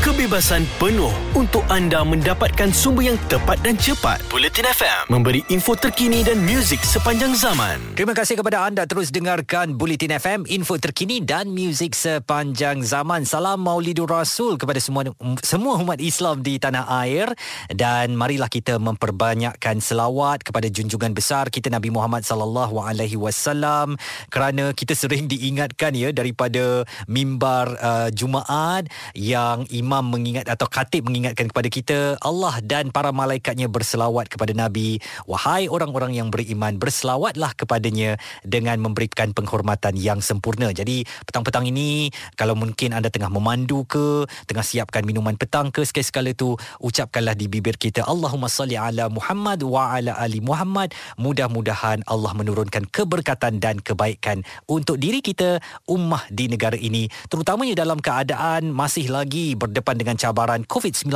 kebebasan penuh untuk anda mendapatkan sumber yang tepat dan cepat. Bulletin FM memberi info terkini dan muzik sepanjang zaman. Terima kasih kepada anda terus dengarkan Bulletin FM, info terkini dan muzik sepanjang zaman. Salam Maulidur Rasul kepada semua semua umat Islam di tanah air dan marilah kita memperbanyakkan selawat kepada junjungan besar kita Nabi Muhammad sallallahu alaihi wasallam kerana kita sering diingatkan ya daripada mimbar uh, Jumaat yang imam mengingat atau khatib mengingatkan kepada kita Allah dan para malaikatnya berselawat kepada Nabi. Wahai orang-orang yang beriman berselawatlah kepadanya dengan memberikan penghormatan yang sempurna. Jadi petang-petang ini kalau mungkin anda tengah memandu ke tengah siapkan minuman petang ke sekali-sekala tu ucapkanlah di bibir kita Allahumma salli ala Muhammad wa ala ali Muhammad. Mudah-mudahan Allah menurunkan keberkatan dan kebaikan untuk diri kita ummah di negara ini terutamanya dalam keadaan masih lagi berdepan dengan cabaran COVID-19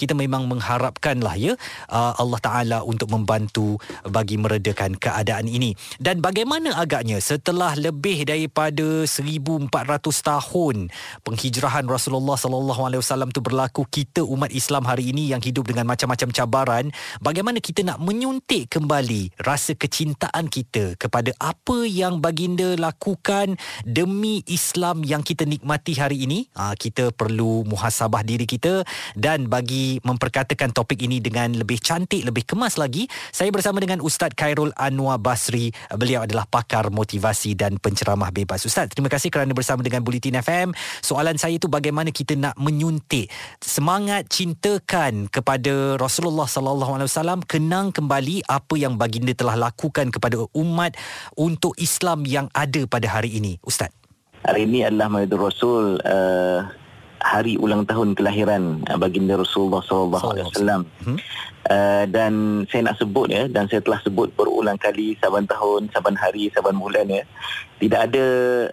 kita memang mengharapkanlah ya uh, Allah Taala untuk membantu bagi meredakan keadaan ini. Dan bagaimana agaknya setelah lebih daripada 1400 tahun penghijrahan Rasulullah sallallahu alaihi wasallam tu berlaku kita umat Islam hari ini yang hidup dengan macam-macam cabaran bagaimana kita nak menyuntik kembali rasa kecintaan kita kepada apa yang baginda lakukan demi Islam yang kita nikmati hari ini? Uh, kita perlu muhasabah diri kita dan bagi memperkatakan topik ini dengan lebih cantik, lebih kemas lagi, saya bersama dengan Ustaz Khairul Anwar Basri. Beliau adalah pakar motivasi dan penceramah bebas. Ustaz, terima kasih kerana bersama dengan Bulletin FM. Soalan saya itu bagaimana kita nak menyuntik semangat cintakan kepada Rasulullah sallallahu alaihi wasallam kenang kembali apa yang baginda telah lakukan kepada umat untuk Islam yang ada pada hari ini. Ustaz. Hari ini adalah Maidur Rasul uh, hari ulang tahun kelahiran uh, baginda Rasulullah sallallahu alaihi wasallam. Hmm. Uh, dan saya nak sebut ya dan saya telah sebut berulang kali saban tahun, saban hari, saban bulan ya. Tidak ada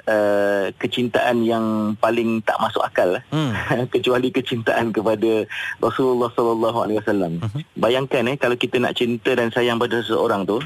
uh, kecintaan yang paling tak masuk akal hmm. kecuali kecintaan kepada Rasulullah sallallahu alaihi wasallam. Hmm. Bayangkan ya kalau kita nak cinta dan sayang pada seseorang tu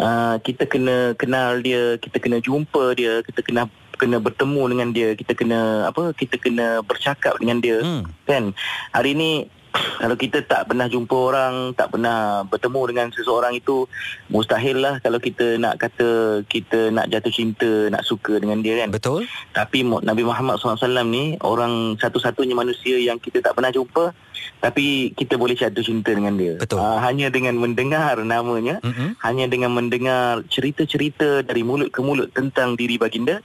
uh, kita kena kenal dia, kita kena jumpa dia, kita kena kena bertemu dengan dia kita kena apa kita kena bercakap dengan dia hmm. kan? Hari ini kalau kita tak pernah jumpa orang tak pernah bertemu dengan seseorang itu mustahil lah kalau kita nak kata kita nak jatuh cinta nak suka dengan dia kan? Betul. Tapi Nabi Muhammad SAW ni orang satu-satunya manusia yang kita tak pernah jumpa tapi kita boleh jatuh cinta dengan dia. Betul. Uh, hanya dengan mendengar namanya mm-hmm. hanya dengan mendengar cerita-cerita dari mulut ke mulut tentang diri baginda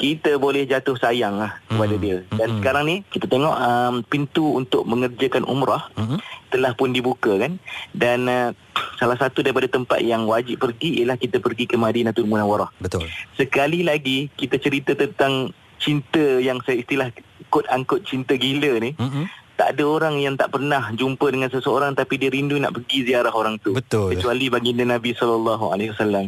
kita boleh jatuh sayang lah kepada hmm. dia. Dan hmm. sekarang ni kita tengok um, pintu untuk mengerjakan umrah hmm. telah pun dibuka kan. Dan uh, salah satu daripada tempat yang wajib pergi ialah kita pergi ke Madinatul Munawwarah. Betul. Sekali lagi kita cerita tentang cinta yang saya istilah kod angkut cinta gila ni. Hmm tak ada orang yang tak pernah jumpa dengan seseorang tapi dia rindu nak pergi ziarah orang tu. Betul. Kecuali baginda Nabi sallallahu alaihi wasallam.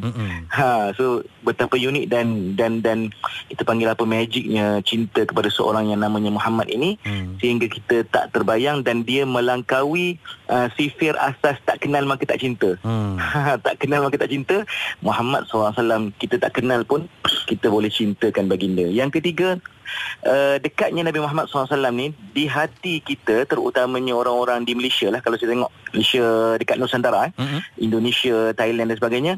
Ha, so betapa unik dan dan dan kita panggil apa magicnya cinta kepada seorang yang namanya Muhammad ini mm. sehingga kita tak terbayang dan dia melangkaui uh, sifir asas tak kenal maka tak cinta. Mm. tak kenal maka tak cinta. Muhammad sallallahu alaihi wasallam kita tak kenal pun kita boleh cintakan baginda. Yang ketiga uh, dekatnya Nabi Muhammad SAW ni di hati kita terutamanya orang-orang di Malaysia lah kalau saya tengok Malaysia dekat Nusantara eh, uh-huh. Indonesia, Thailand dan sebagainya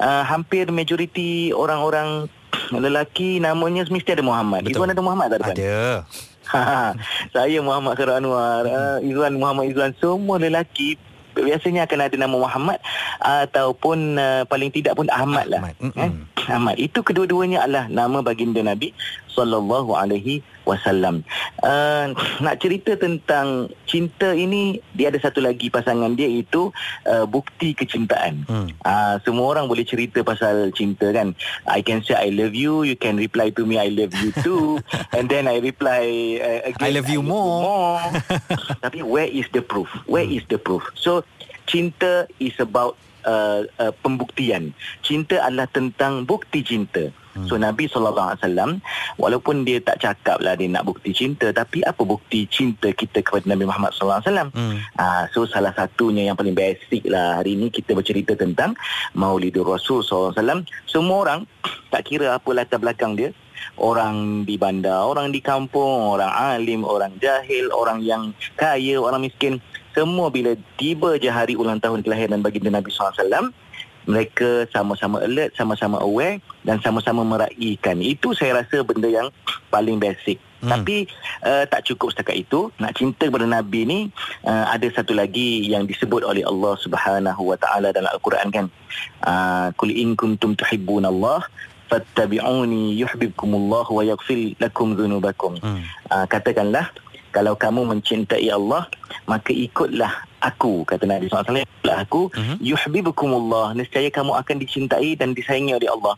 uh, hampir majoriti orang-orang lelaki namanya mesti ada Muhammad. Betul. Izzuan ada Muhammad tak depan? Ada. saya Muhammad Khairul Anwar, uh, Izzuan Muhammad Izzuan semua lelaki biasanya akan ada nama Muhammad ataupun uh, paling tidak pun Ahmad, lah. Ahmad. Eh? Ahmad. Itu kedua-duanya adalah nama baginda Nabi sallallahu alaihi wasallam. Uh, nak cerita tentang cinta ini dia ada satu lagi pasangan dia itu uh, bukti kecintaan. Hmm. Uh, semua orang boleh cerita pasal cinta kan. I can say I love you, you can reply to me I love you too and then I reply uh, again I love you I more. You more. Tapi where is the proof? Where hmm. is the proof? So cinta is about uh, uh, pembuktian. Cinta adalah tentang bukti cinta. Hmm. So Nabi SAW Walaupun dia tak cakap lah Dia nak bukti cinta Tapi apa bukti cinta kita Kepada Nabi Muhammad SAW hmm. uh, So salah satunya Yang paling basic lah Hari ini kita bercerita tentang Maulidur Rasul SAW Semua orang Tak kira apa latar belakang dia orang di bandar, orang di kampung, orang alim, orang jahil, orang yang kaya, orang miskin, semua bila tiba je hari ulang tahun kelahiran baginda Nabi SAW, mereka sama-sama alert, sama-sama aware dan sama-sama meraihkan. Itu saya rasa benda yang paling basic. Hmm. Tapi uh, tak cukup setakat itu. Nak cinta kepada Nabi ni uh, ada satu lagi yang disebut oleh Allah Subhanahu Wa Taala dalam Al-Quran kan. Qul uh, in kuntum tuhibbunallah fattabi'uni yuhibbukumullah wa yaghfir lakum dhunubakum. Hmm. Uh, katakanlah kalau kamu mencintai Allah maka ikutlah aku kata Nabi SAW ikutlah aku uh-huh. yuhibbukumullah nescaya kamu akan dicintai dan disayangi oleh Allah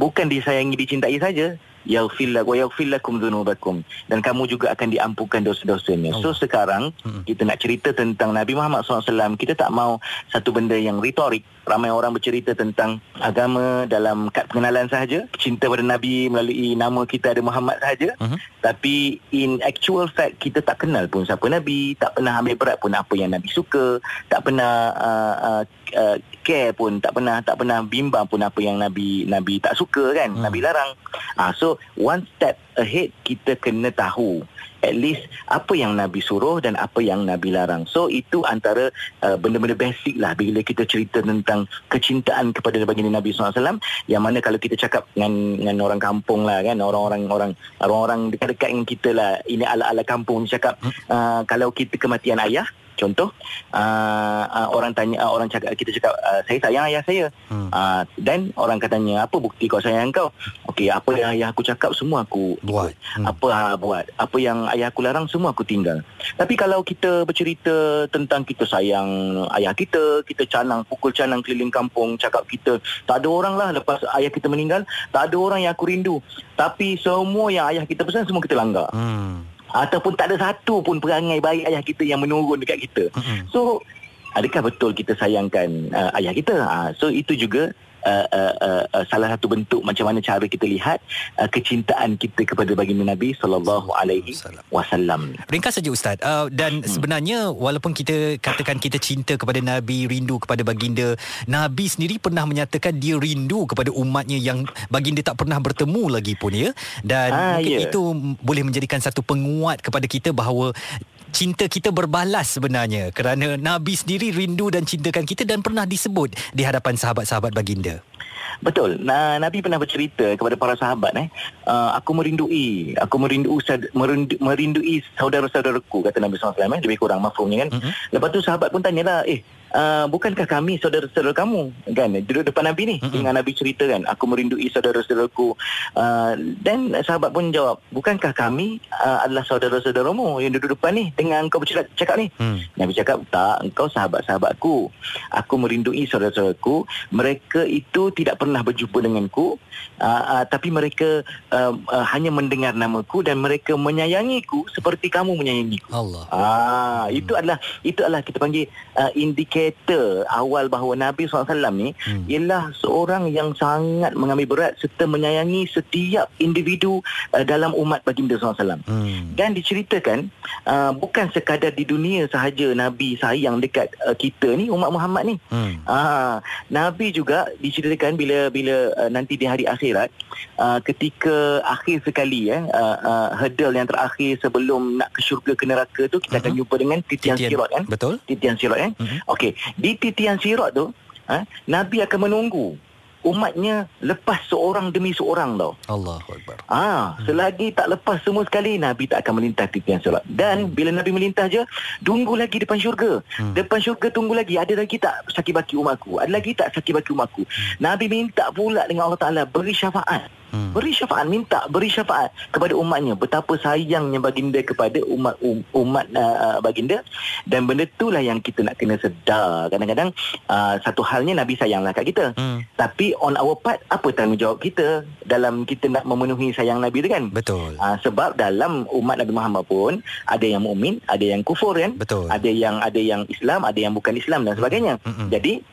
bukan disayangi dicintai saja yaghfir lak wa yaghfir lakum dhunubakum dan kamu juga akan diampunkan dosa-dosanya. So sekarang hmm. kita nak cerita tentang Nabi Muhammad SAW kita tak mau satu benda yang retorik. Ramai orang bercerita tentang agama dalam kad pengenalan sahaja, cinta pada Nabi melalui nama kita ada Muhammad sahaja. Uh-huh. Tapi in actual fact kita tak kenal pun siapa Nabi, tak pernah ambil berat pun apa yang Nabi suka, tak pernah uh, uh, uh, care pun, tak pernah tak pernah bimbang pun apa yang Nabi Nabi tak suka kan, uh-huh. Nabi larang. Ah uh, so one step ahead kita kena tahu at least apa yang Nabi suruh dan apa yang Nabi larang. So itu antara uh, benda-benda basic lah bila kita cerita tentang kecintaan kepada baginda Nabi SAW yang mana kalau kita cakap dengan, dengan orang kampung lah kan orang-orang orang orang-orang dekat-dekat dengan kita lah ini ala-ala kampung cakap hmm. uh, kalau kita kematian ayah Contoh uh, uh, orang tanya uh, orang cakap kita cakap uh, saya sayang ayah saya. Hmm. Uh, dan orang katanya apa bukti kau sayang kau? Okey, apa yang ayah aku cakap semua aku buat. Hmm. Apa uh, buat? Apa yang ayah aku larang semua aku tinggal. Tapi kalau kita bercerita tentang kita sayang ayah kita, kita canang pukul canang keliling kampung cakap kita tak ada orang lah lepas ayah kita meninggal, tak ada orang yang aku rindu. Tapi semua yang ayah kita pesan semua kita langgar. Hmm ataupun tak ada satu pun perangai baik ayah kita yang menurun dekat kita. So adakah betul kita sayangkan uh, ayah kita? Uh, so itu juga uh, uh, uh, uh, salah satu bentuk macam mana cara kita lihat uh, kecintaan kita kepada baginda Nabi sallallahu alaihi wasallam. Ringkas saja ustaz. Uh, dan hmm. sebenarnya walaupun kita katakan kita cinta kepada Nabi, rindu kepada baginda, Nabi sendiri pernah menyatakan dia rindu kepada umatnya yang baginda tak pernah bertemu lagi pun ya. Dan ah, mungkin yeah. itu boleh menjadikan satu penguat kepada kita bahawa cinta kita berbalas sebenarnya kerana Nabi sendiri rindu dan cintakan kita dan pernah disebut di hadapan sahabat-sahabat baginda. Betul. Nah, Nabi pernah bercerita kepada para sahabat eh, uh, aku merindui, aku merindui merindui, merindui saudara-saudaraku kata Nabi SAW eh, lebih kurang mafhumnya kan. Mm-hmm. Lepas tu sahabat pun tanyalah, eh uh, bukankah kami saudara-saudara kamu kan? Duduk depan Nabi ni mm-hmm. dengan Nabi cerita kan? Aku merindui saudara-saudaraku. Uh, dan sahabat pun jawab bukankah kami uh, adalah saudara-saudaramu yang duduk depan ni dengan kau bercakap cakap ni? Mm. Nabi cakap tak engkau sahabat-sahabatku. Aku merindui saudara-saudaraku. Mereka itu tidak pernah berjumpa denganku. Uh, uh, tapi mereka uh, uh, hanya mendengar namaku dan mereka menyayangiku seperti kamu menyayangiku. Allah. Ah mm. itu adalah itu adalah kita panggil uh, indikator indikator awal bahawa Nabi SAW ni hmm. ialah seorang yang sangat mengambil berat serta menyayangi setiap individu uh, dalam umat baginda SAW. Hmm. Dan diceritakan uh, bukan sekadar di dunia sahaja Nabi sayang dekat uh, kita ni umat Muhammad ni. Hmm. Uh, Nabi juga diceritakan bila bila uh, nanti di hari akhirat uh, ketika akhir sekali eh uh, uh, hurdle yang terakhir sebelum nak ke syurga ke neraka tu kita uh-huh. akan jumpa dengan titian, titian sirat kan. Betul. Titian sirat kan. Uh-huh. Okey, di titian sirat tu ha, Nabi akan menunggu umatnya lepas seorang demi seorang tau. Allahu akbar. Ah, hmm. selagi tak lepas semua sekali Nabi tak akan melintas titian sirat. Dan hmm. bila Nabi melintas je, tunggu lagi depan syurga. Hmm. Depan syurga tunggu lagi ada lagi tak sakit baki umatku? Ada lagi tak sakit baki umatku? Hmm. Nabi minta pula dengan Allah Taala beri syafaat. Hmm. Beri syafaat minta beri syafaat kepada umatnya betapa sayangnya baginda kepada umat um, umat uh, baginda dan benda itulah yang kita nak kena sedar kadang-kadang uh, satu halnya nabi sayanglah kat kita hmm. tapi on our part apa tanggungjawab kita dalam kita nak memenuhi sayang nabi tu kan betul uh, sebab dalam umat Nabi Muhammad pun ada yang mukmin ada yang kufur kan betul ada yang ada yang Islam ada yang bukan Islam dan sebagainya hmm. Hmm. jadi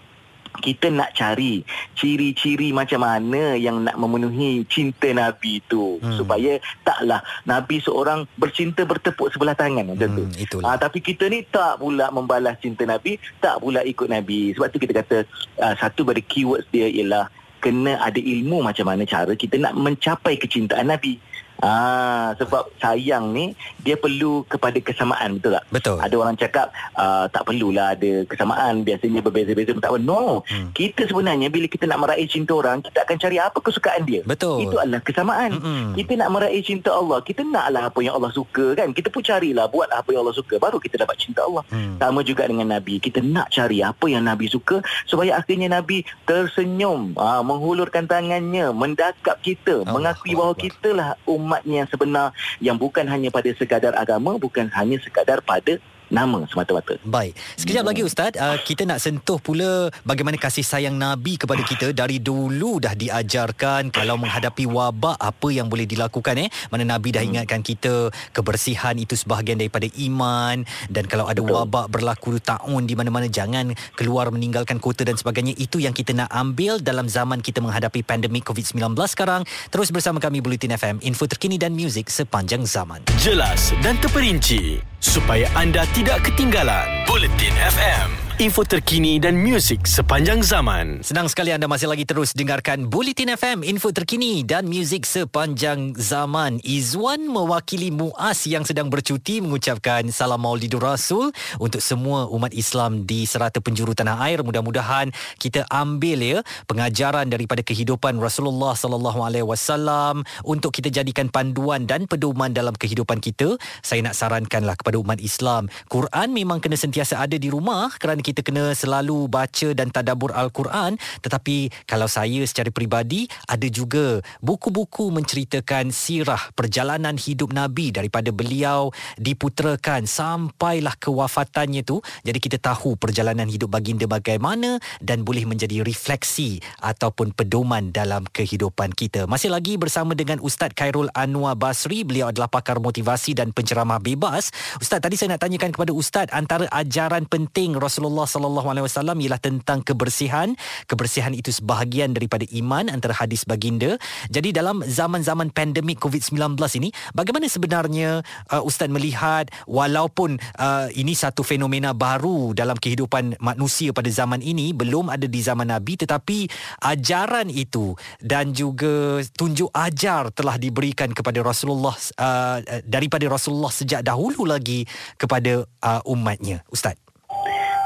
kita nak cari ciri-ciri macam mana yang nak memenuhi cinta Nabi itu hmm. supaya taklah Nabi seorang bercinta bertepuk sebelah tangan macam hmm, tu. Ah tapi kita ni tak pula membalas cinta Nabi, tak pula ikut Nabi. Sebab tu kita kata uh, satu dari keywords dia ialah kena ada ilmu macam mana cara kita nak mencapai kecintaan Nabi. Ah, sebab sayang ni dia perlu kepada kesamaan betul tak? Betul. Ada orang cakap uh, tak perlulah ada kesamaan biasanya berbeza-beza tak apa. No. Hmm. Kita sebenarnya bila kita nak meraih cinta orang kita akan cari apa kesukaan dia. Betul. Itu adalah kesamaan. Hmm. Kita nak meraih cinta Allah, kita naklah apa yang Allah suka kan. Kita pun carilah buat apa yang Allah suka baru kita dapat cinta Allah. Hmm. Sama juga dengan Nabi. Kita nak cari apa yang Nabi suka supaya akhirnya Nabi tersenyum, uh, menghulurkan tangannya, mendakap kita, oh, mengakui bahawa kita lah umat umatnya yang sebenar yang bukan hanya pada sekadar agama bukan hanya sekadar pada nama semata-mata. Baik. Sekejap lagi Ustaz, uh, kita nak sentuh pula bagaimana kasih sayang Nabi kepada kita dari dulu dah diajarkan kalau menghadapi wabak apa yang boleh dilakukan eh. Mana Nabi dah hmm. ingatkan kita kebersihan itu sebahagian daripada iman dan kalau ada Betul. wabak berlaku taun di mana-mana jangan keluar meninggalkan kota dan sebagainya. Itu yang kita nak ambil dalam zaman kita menghadapi pandemik COVID-19 sekarang. Terus bersama kami Bulletin FM, info terkini dan muzik sepanjang zaman. Jelas dan terperinci supaya anda tidak ketinggalan. Bulletin FM info terkini dan muzik sepanjang zaman. Senang sekali anda masih lagi terus dengarkan Bulletin FM, info terkini dan muzik sepanjang zaman. Izwan mewakili Muas yang sedang bercuti mengucapkan salam Maulidur Rasul untuk semua umat Islam di serata penjuru tanah air. Mudah-mudahan kita ambil ya pengajaran daripada kehidupan Rasulullah sallallahu alaihi wasallam untuk kita jadikan panduan dan pedoman dalam kehidupan kita. Saya nak sarankanlah kepada umat Islam, Quran memang kena sentiasa ada di rumah kerana kita kena selalu baca dan tadabbur al-Quran. Tetapi kalau saya secara peribadi ada juga buku-buku menceritakan sirah perjalanan hidup nabi daripada beliau diputerakan sampailah kewafatannya tu. Jadi kita tahu perjalanan hidup baginda bagaimana dan boleh menjadi refleksi ataupun pedoman dalam kehidupan kita. Masih lagi bersama dengan Ustaz Khairul Anwar Basri. Beliau adalah pakar motivasi dan penceramah bebas. Ustaz tadi saya nak tanyakan kepada Ustaz antara ajaran penting Rasulullah Rasulullah sallallahu alaihi wasallam ialah tentang kebersihan. Kebersihan itu sebahagian daripada iman antara hadis baginda. Jadi dalam zaman-zaman pandemik COVID-19 ini, bagaimana sebenarnya uh, ustaz melihat walaupun uh, ini satu fenomena baru dalam kehidupan manusia pada zaman ini, belum ada di zaman Nabi tetapi ajaran itu dan juga tunjuk ajar telah diberikan kepada Rasulullah uh, daripada Rasulullah sejak dahulu lagi kepada uh, umatnya. Ustaz.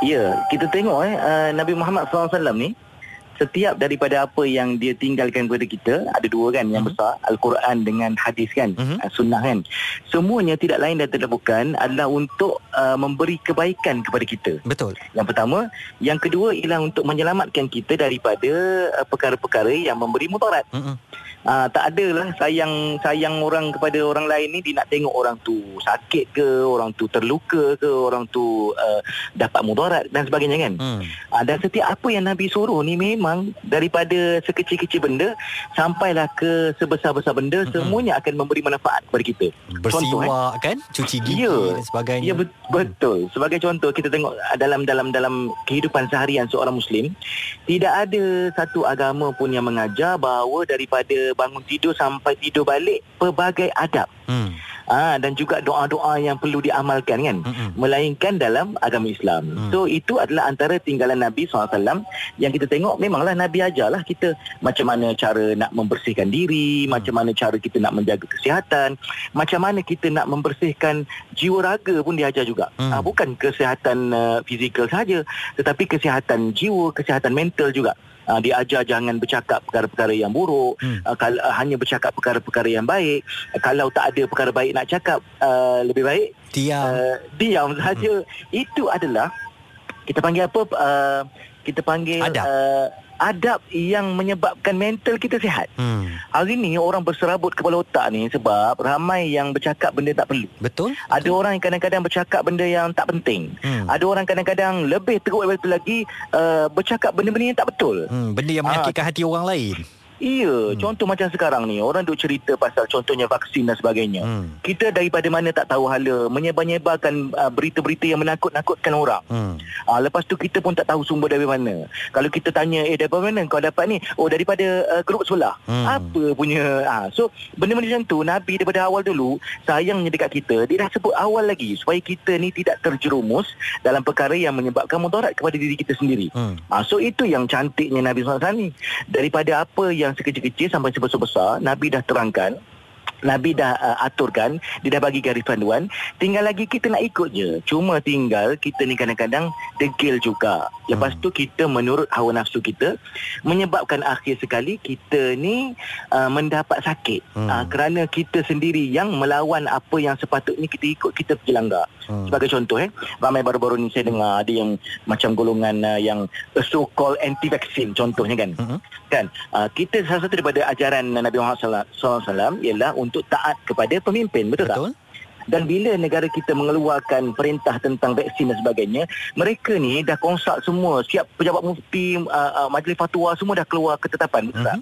Ya, kita tengok eh uh, Nabi Muhammad SAW ni setiap daripada apa yang dia tinggalkan kepada kita ada dua kan yang uh-huh. besar Al-Quran dengan hadis kan uh-huh. sunnah kan semuanya tidak lain dan tidak bukan adalah untuk uh, memberi kebaikan kepada kita betul yang pertama yang kedua ialah untuk menyelamatkan kita daripada uh, perkara-perkara yang memberi mudarat uh-huh. Uh, tak adalah sayang sayang orang kepada orang lain ni dia nak tengok orang tu sakit ke orang tu terluka ke orang tu uh, dapat mudarat dan sebagainya kan hmm. uh, dan setiap apa yang Nabi suruh ni memang daripada sekecil-kecil benda sampailah ke sebesar-besar benda hmm. semuanya akan memberi manfaat kepada kita bersiwak contoh, eh. kan cuci gigi ya, dan sebagainya ya betul sebagai contoh kita tengok dalam dalam dalam kehidupan seharian seorang muslim tidak ada satu agama pun yang mengajar bahawa daripada bangun tidur sampai tidur balik pelbagai adab. Hmm. Ah dan juga doa-doa yang perlu diamalkan kan hmm. melainkan dalam agama Islam. Hmm. So itu adalah antara tinggalan Nabi SAW yang kita tengok memanglah Nabi ajarlah kita macam mana cara nak membersihkan diri, hmm. macam mana cara kita nak menjaga kesihatan, macam mana kita nak membersihkan jiwa raga pun diajar juga. Hmm. Ah bukan kesihatan uh, fizikal saja tetapi kesihatan jiwa, kesihatan mental juga uh, diajar jangan bercakap perkara-perkara yang buruk hmm. uh, kal- uh, hanya bercakap perkara-perkara yang baik uh, kalau tak ada perkara baik nak cakap uh, lebih baik diam uh, diam saja hmm. itu adalah kita panggil apa uh, kita panggil adab. Uh, adab yang menyebabkan mental kita sihat. Hmm. Hari ni orang berserabut kepala otak ni sebab ramai yang bercakap benda tak perlu. Betul. Ada betul. orang yang kadang-kadang bercakap benda yang tak penting. Hmm. Ada orang kadang-kadang lebih teruk daripada itu lagi uh, bercakap benda-benda yang tak betul. Hmm. Benda yang menyakitkan ha. hati orang lain. Iya, hmm. contoh macam sekarang ni orang duk cerita pasal contohnya vaksin dan sebagainya. Hmm. Kita daripada mana tak tahu hala menyebar-nyebarkan uh, berita-berita yang menakut-nakutkan orang. Hmm. Uh, lepas tu kita pun tak tahu sumber dari mana. Kalau kita tanya eh daripada mana kau dapat ni? Oh daripada uh, grup sebelah. Hmm. Apa punya uh, so benda-benda macam tu Nabi daripada awal dulu sayangnya dekat kita dia dah sebut awal lagi supaya kita ni tidak terjerumus dalam perkara yang menyebabkan mudarat kepada diri kita sendiri. Hmm. Uh, so itu yang cantiknya Nabi SAW ni. Daripada apa yang yang sekecil-kecil sampai sebesar-besar Nabi dah terangkan Nabi dah uh, aturkan Dia dah bagi garis panduan. Tinggal lagi kita nak ikut je Cuma tinggal kita ni kadang-kadang Degil juga. Lepas hmm. tu kita menurut hawa nafsu kita Menyebabkan akhir sekali Kita ni uh, mendapat sakit. Hmm. uh, Kerana kita sendiri yang melawan Apa yang sepatutnya kita ikut Kita pergi langgar hmm. Sebagai contoh eh Ramai baru-baru ni saya dengar Ada yang macam golongan uh, Yang so-called anti-vaksin Contohnya kan hmm. Kan uh, Kita salah satu daripada ajaran Nabi Muhammad SAW Ialah untuk taat kepada pemimpin betul, betul. tak dan bila negara kita mengeluarkan perintah tentang vaksin dan sebagainya mereka ni dah konsult semua siap pejabat mufti uh, uh, majlis fatwa semua dah keluar ketetapan betul uh-huh.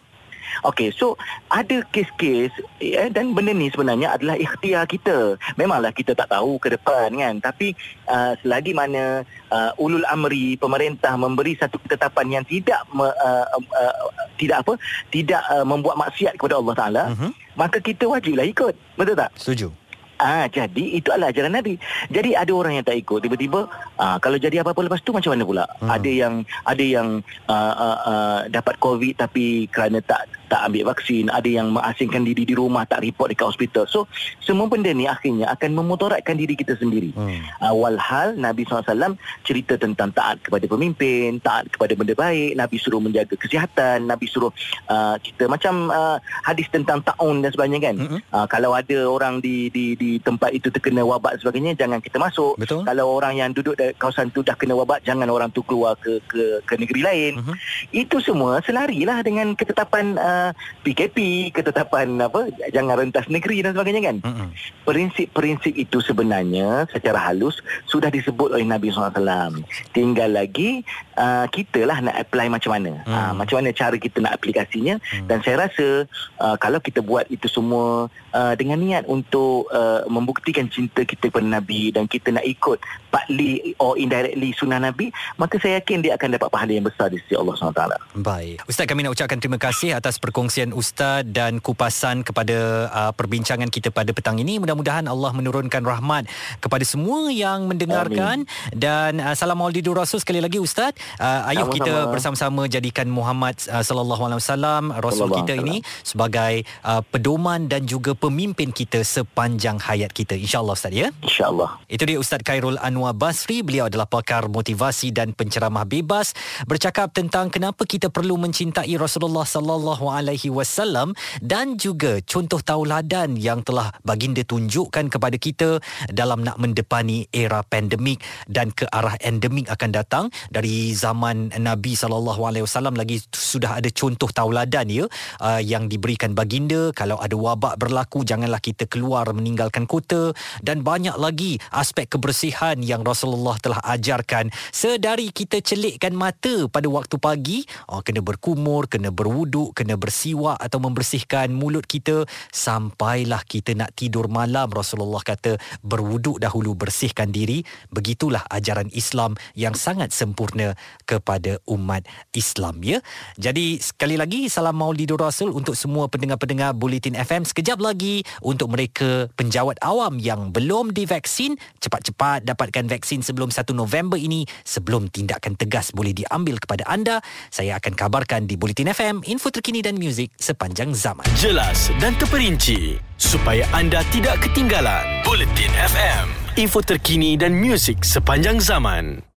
Okey, so ada kes-kes eh, dan benda ni sebenarnya adalah ikhtiar kita. Memanglah kita tak tahu ke depan kan, tapi uh, selagi mana uh, ulul amri pemerintah memberi satu ketetapan yang tidak me, uh, uh, tidak apa, tidak uh, membuat maksiat kepada Allah Taala, uh-huh. maka kita wajiblah ikut. Betul tak? Setuju. Ah, jadi itu adalah ajaran Nabi. Jadi ada orang yang tak ikut tiba-tiba ah, kalau jadi apa-apa lepas tu macam mana pula? Hmm. Ada yang ada yang ah, ah, ah, dapat covid tapi kerana tak tak ambil vaksin, ada yang mengasingkan diri di rumah, tak report dekat hospital. So, semua benda ni akhirnya akan memudaratkan diri kita sendiri. Hmm. Awal hal, Nabi SAW cerita tentang taat kepada pemimpin, taat kepada benda baik, Nabi suruh menjaga kesihatan, Nabi suruh uh, kita macam uh, hadis tentang ta'un dan sebagainya kan. Hmm. Uh, kalau ada orang di di di tempat itu terkena wabak sebagainya, jangan kita masuk. Betul. Kalau orang yang duduk di kawasan tu dah kena wabak, jangan orang tu keluar ke ke, ke negeri lain. Hmm. Itu semua selarilah dengan ketetapan uh, PKP, ketetapan apa jangan rentas negeri dan sebagainya kan. Mm-hmm. Prinsip-prinsip itu sebenarnya secara halus sudah disebut oleh Nabi SAW. Tinggal lagi uh, kita lah nak apply macam mana. Mm. Uh, macam mana cara kita nak aplikasinya mm. dan saya rasa uh, kalau kita buat itu semua uh, dengan niat untuk uh, membuktikan cinta kita kepada Nabi dan kita nak ikut partly or indirectly sunnah Nabi, maka saya yakin dia akan dapat pahala yang besar di sisi Allah SWT. Baik. Ustaz kami nak ucapkan terima kasih atas perkongsian Ustaz dan kupasan kepada uh, perbincangan kita pada petang ini. Mudah-mudahan Allah menurunkan rahmat kepada semua yang mendengarkan Amin. dan uh, salam maulidur rasul sekali lagi Ustaz. Uh, ayuh Sama-sama. kita bersama-sama jadikan Muhammad uh, sallallahu alaihi wasallam rasul kita ini sebagai uh, pedoman dan juga pemimpin kita sepanjang hayat kita insya-Allah Ustaz ya. Insya-Allah. Itu dia Ustaz Khairul Anwar Basri. Beliau adalah pakar motivasi dan penceramah bebas bercakap tentang kenapa kita perlu mencintai Rasulullah sallallahu alaihi wasallam dan juga contoh tauladan yang telah baginda tunjukkan kepada kita dalam nak mendepani era pandemik dan ke arah endemik akan datang. Dari zaman Nabi sallallahu alaihi wasallam lagi sudah ada contoh tauladan ya uh, yang diberikan baginda. Kalau ada wabak berlaku janganlah kita keluar meninggalkan kota. Dan banyak lagi aspek kebersihan yang Rasulullah telah ajarkan. Sedari kita celikkan mata pada waktu pagi uh, kena berkumur kena berwuduk kena bersiwak atau membersihkan mulut kita sampailah kita nak tidur malam. Rasulullah kata berwuduk dahulu bersihkan diri. Begitulah ajaran Islam yang sangat sempurna kepada umat Islam ya. Jadi sekali lagi salam maulidur rasul untuk semua pendengar-pendengar Bulletin FM sekejap lagi untuk mereka penjawat awam yang belum divaksin cepat-cepat dapatkan vaksin sebelum 1 November ini. Sebelum tindakan tegas boleh diambil kepada anda saya akan kabarkan di Bulletin FM info terkini dan muzik sepanjang zaman. Jelas dan terperinci supaya anda tidak ketinggalan. Bulletin FM, info terkini dan muzik sepanjang zaman.